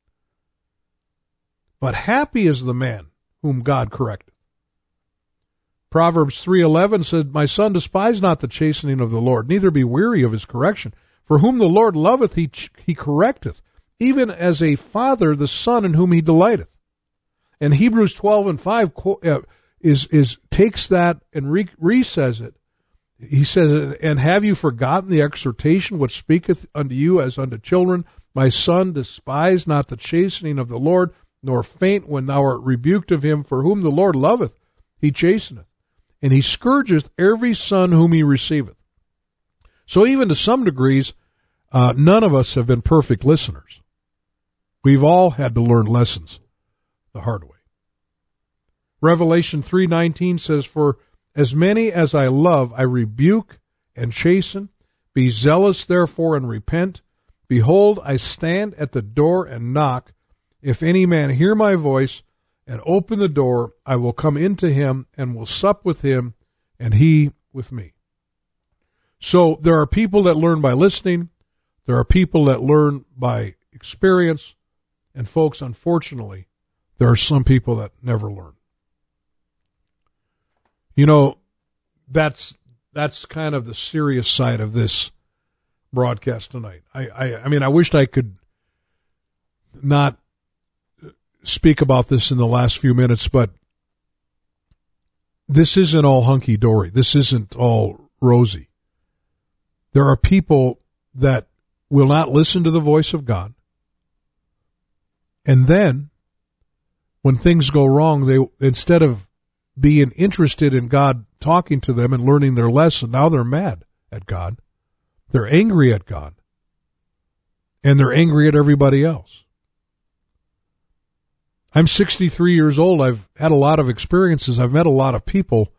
But happy is the man whom God corrected. Proverbs 3:11 said, "My son, despise not the chastening of the Lord, neither be weary of his correction. For whom the Lord loveth, he he correcteth, even as a father the son in whom he delighteth." And Hebrews 12 and 5 uh, is is takes that and re, re says it. He says, "And have you forgotten the exhortation which speaketh unto you as unto children? My son, despise not the chastening of the Lord, nor faint when thou art rebuked of him. For whom the Lord loveth, he chasteneth, and he scourgeth every son whom he receiveth." So even to some degrees, uh, none of us have been perfect listeners. We've all had to learn lessons the hard way. Revelation 3:19 says for as many as I love I rebuke and chasten. Be zealous therefore and repent. Behold I stand at the door and knock. If any man hear my voice and open the door I will come into him and will sup with him and he with me. So there are people that learn by listening, there are people that learn by experience, and folks unfortunately there are some people that never learn. You know, that's that's kind of the serious side of this broadcast tonight. I, I, I mean, I wished I could not speak about this in the last few minutes, but this isn't all hunky dory. This isn't all rosy. There are people that will not listen to the voice of God. And then when things go wrong, they instead of being interested in God talking to them and learning their lesson, now they're mad at God. They're angry at God. And they're angry at everybody else. I'm 63 years old. I've had a lot of experiences. I've met a lot of people,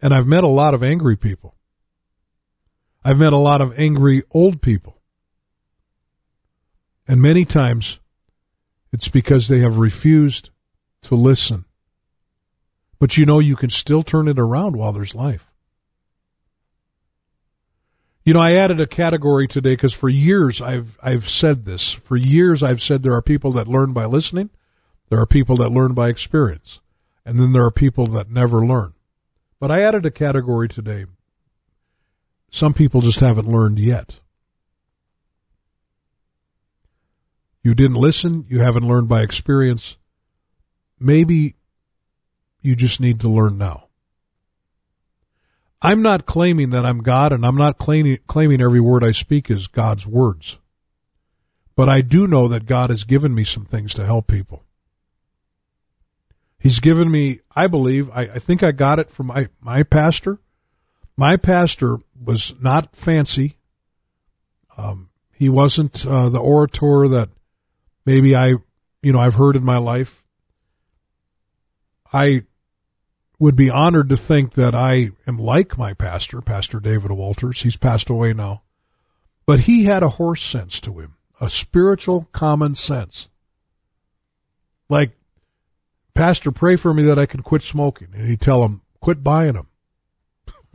and I've met a lot of angry people. I've met a lot of angry old people. And many times it's because they have refused to listen. But you know, you can still turn it around while there's life. You know, I added a category today because for years I've I've said this. For years I've said there are people that learn by listening, there are people that learn by experience, and then there are people that never learn. But I added a category today. Some people just haven't learned yet. You didn't listen, you haven't learned by experience, maybe you just need to learn now. I'm not claiming that I'm God and I'm not claiming, claiming every word I speak is God's words. But I do know that God has given me some things to help people. He's given me, I believe, I, I think I got it from my, my pastor. My pastor was not fancy. Um, he wasn't uh, the orator that maybe I, you know, I've heard in my life. I would be honored to think that I am like my pastor, Pastor David Walters. He's passed away now. But he had a horse sense to him, a spiritual common sense. Like, Pastor, pray for me that I can quit smoking. And he'd tell him, quit buying them.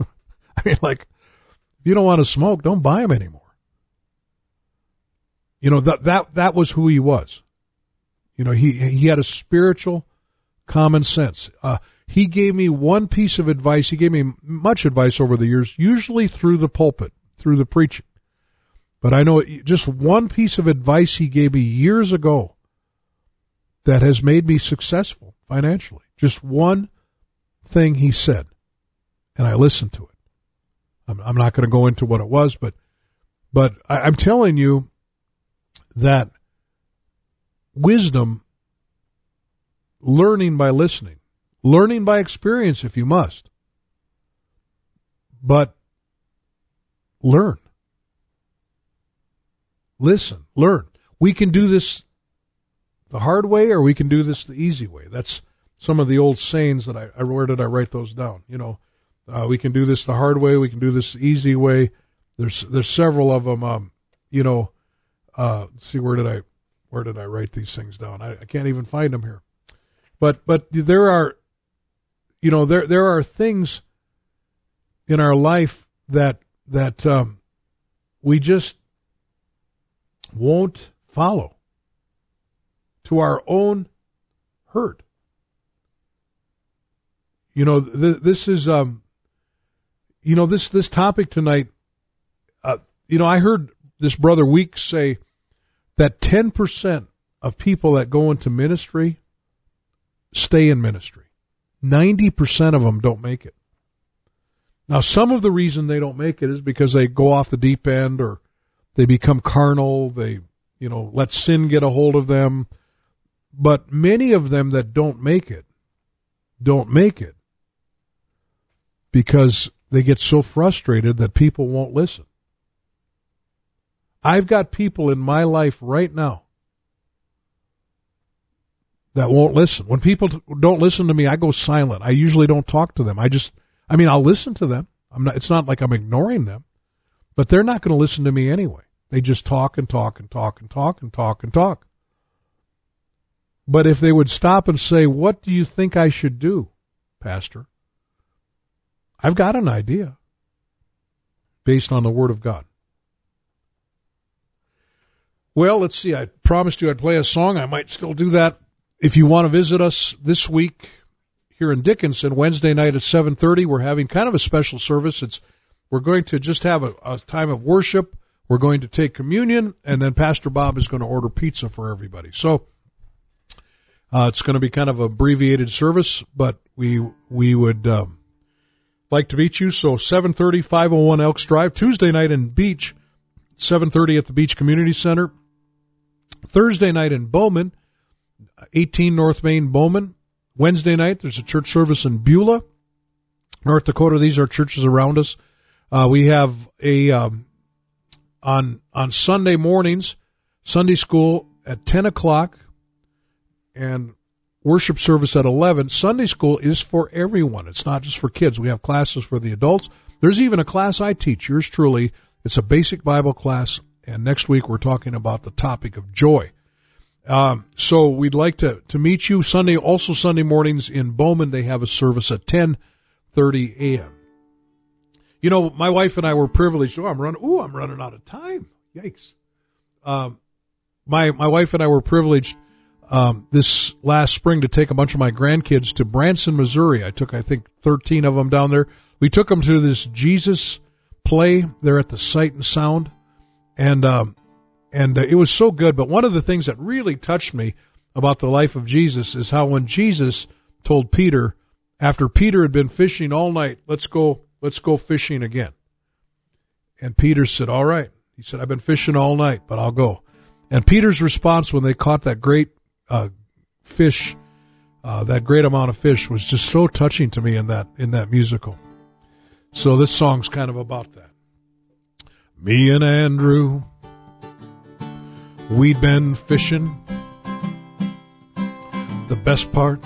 I mean, like, if you don't want to smoke, don't buy them anymore. You know, that, that, that was who he was. You know, he, he had a spiritual common sense. Uh, he gave me one piece of advice. He gave me much advice over the years, usually through the pulpit, through the preaching. But I know just one piece of advice he gave me years ago that has made me successful financially. Just one thing he said, and I listened to it. I'm, I'm not going to go into what it was, but but I, I'm telling you that wisdom learning by listening, learning by experience if you must. But learn. Listen, learn. We can do this the hard way or we can do this the easy way. That's some of the old sayings that I, where did I write those down? You know, uh, we can do this the hard way. We can do this the easy way. There's there's several of them. Um, you know, uh, see where did I where did I write these things down? I, I can't even find them here. But but there are, you know, there there are things in our life that that um, we just won't follow to our own hurt. You know, th- this is, um, you know, this this topic tonight. Uh, you know, I heard this brother Weeks say that ten percent of people that go into ministry stay in ministry. Ninety percent of them don't make it. Now, some of the reason they don't make it is because they go off the deep end or they become carnal. They, you know, let sin get a hold of them. But many of them that don't make it don't make it because they get so frustrated that people won't listen. I've got people in my life right now that won't listen. When people don't listen to me, I go silent. I usually don't talk to them. I just, I mean, I'll listen to them. I'm not, it's not like I'm ignoring them, but they're not going to listen to me anyway. They just talk and talk and talk and talk and talk and talk. But if they would stop and say, what do you think I should do, pastor? I've got an idea based on the word of God. Well, let's see. I promised you I'd play a song. I might still do that. If you want to visit us this week here in Dickinson, Wednesday night at 7:30, we're having kind of a special service. It's we're going to just have a, a time of worship. We're going to take communion, and then Pastor Bob is going to order pizza for everybody. So uh, it's going to be kind of an abbreviated service, but we we would um, like to meet you. So 7:30, 501 Elks Drive, Tuesday night in Beach, 7:30 at the Beach Community Center. Thursday night in Bowman, 18 North Main, Bowman. Wednesday night there's a church service in Beulah, North Dakota. These are churches around us. Uh, we have a um, on on Sunday mornings, Sunday school at 10 o'clock, and worship service at 11. Sunday school is for everyone. It's not just for kids. We have classes for the adults. There's even a class I teach, yours truly. It's a basic Bible class, and next week we're talking about the topic of joy. Um, so we'd like to, to meet you Sunday, also Sunday mornings in Bowman. They have a service at 10:30 a.m. You know, my wife and I were privileged. Oh, I'm running. Oh, I'm running out of time. Yikes. Um, my my wife and I were privileged um, this last spring to take a bunch of my grandkids to Branson, Missouri. I took, I think, 13 of them down there. We took them to this Jesus play there at the Sight and Sound, and um, and uh, it was so good. But one of the things that really touched me about the life of Jesus is how when Jesus told Peter, after Peter had been fishing all night, let's go, let's go fishing again. And Peter said, "All right." He said, "I've been fishing all night, but I'll go." And Peter's response when they caught that great uh, fish, uh, that great amount of fish, was just so touching to me in that in that musical. So this song's kind of about that. Me and Andrew, we'd been fishing. The best part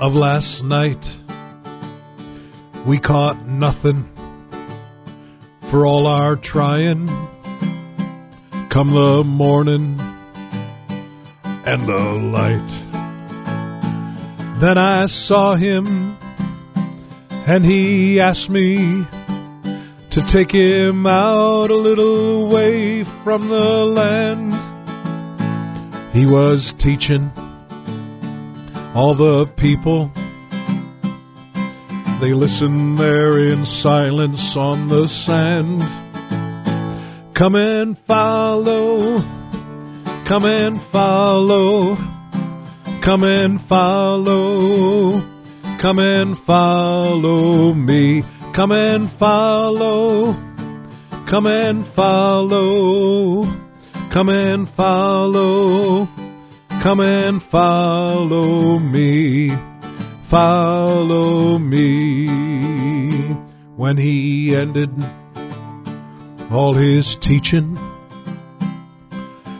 of last night, we caught nothing for all our trying. Come the morning and the light. Then I saw him and he asked me to take him out a little way from the land. He was teaching all the people. They listened there in silence on the sand. Come and follow Come and follow. Come and follow. Come and follow me. Come and follow. Come and follow. Come and follow. Come and follow me. Follow me. When he ended all his teaching,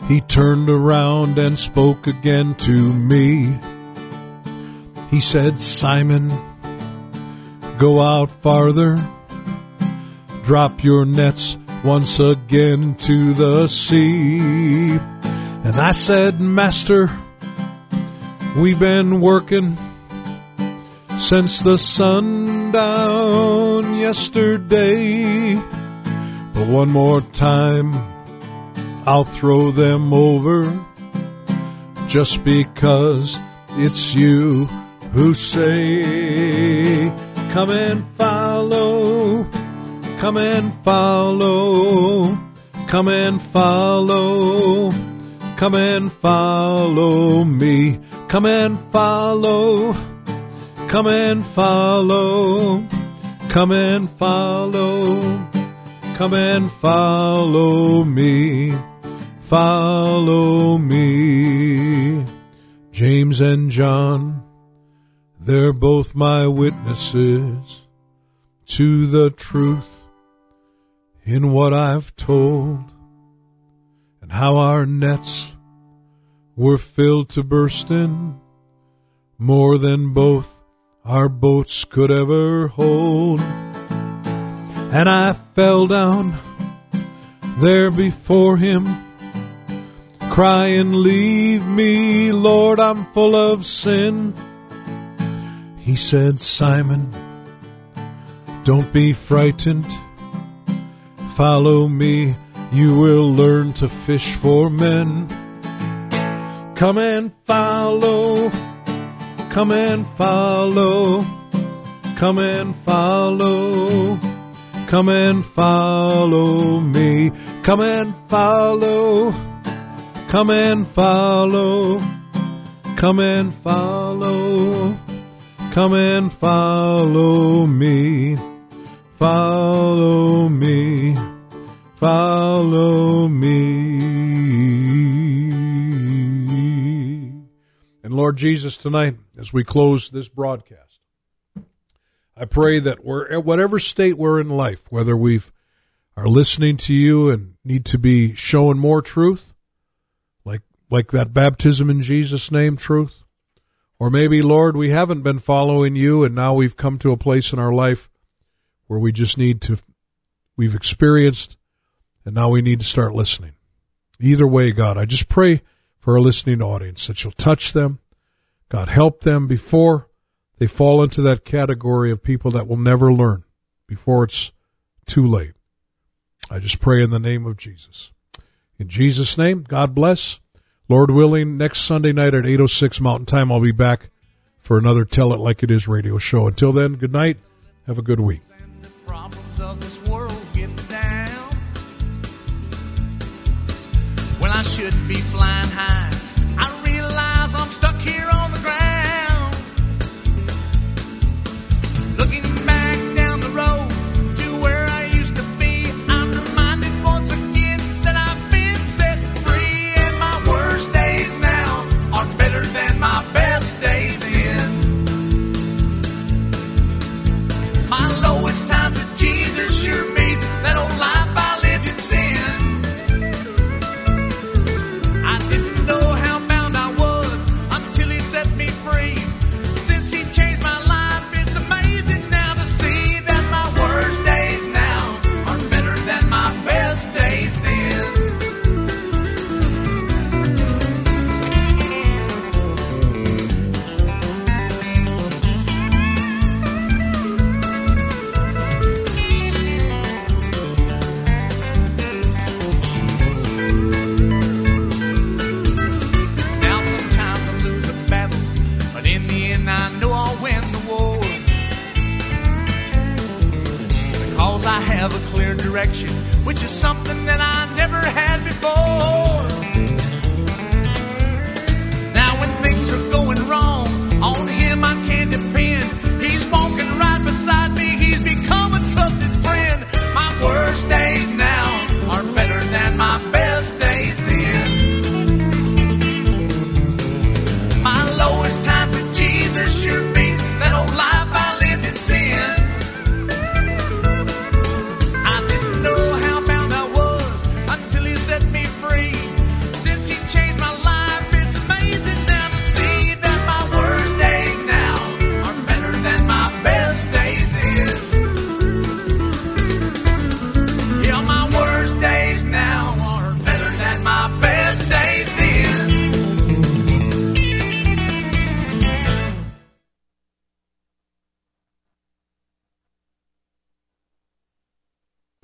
he turned around and spoke again to me. He said, Simon, go out farther, drop your nets once again to the sea. And I said, Master, we've been working since the sundown yesterday. But one more time, I'll throw them over just because it's you who say, Come and follow, come and follow, come and follow, come and follow me, come and follow, come and follow, come and follow, come and follow me, follow me. James and John, they're both my witnesses to the truth in what I've told and how our nets were filled to bursting more than both our boats could ever hold. And I fell down there before him crying, Leave me, Lord, I'm full of sin. He said, Simon, don't be frightened. Follow me, you will learn to fish for men. Come and follow, come and follow, come and follow, come and follow me, come and follow. Come and follow. Come and follow. Come and follow me. Follow me. Follow me. And Lord Jesus, tonight, as we close this broadcast, I pray that we're at whatever state we're in life, whether we've are listening to you and need to be showing more truth, like like that baptism in Jesus' name truth. Or maybe, Lord, we haven't been following you and now we've come to a place in our life where we just need to we've experienced and now we need to start listening. Either way, God, I just pray for our listening audience that you'll touch them. God, help them before they fall into that category of people that will never learn before it's too late. I just pray in the name of Jesus. In Jesus' name, God bless. Lord willing, next Sunday night at 8.06 Mountain Time, I'll be back for another Tell It Like It Is radio show. Until then, good night. Have a good week. Well, I should be flying high.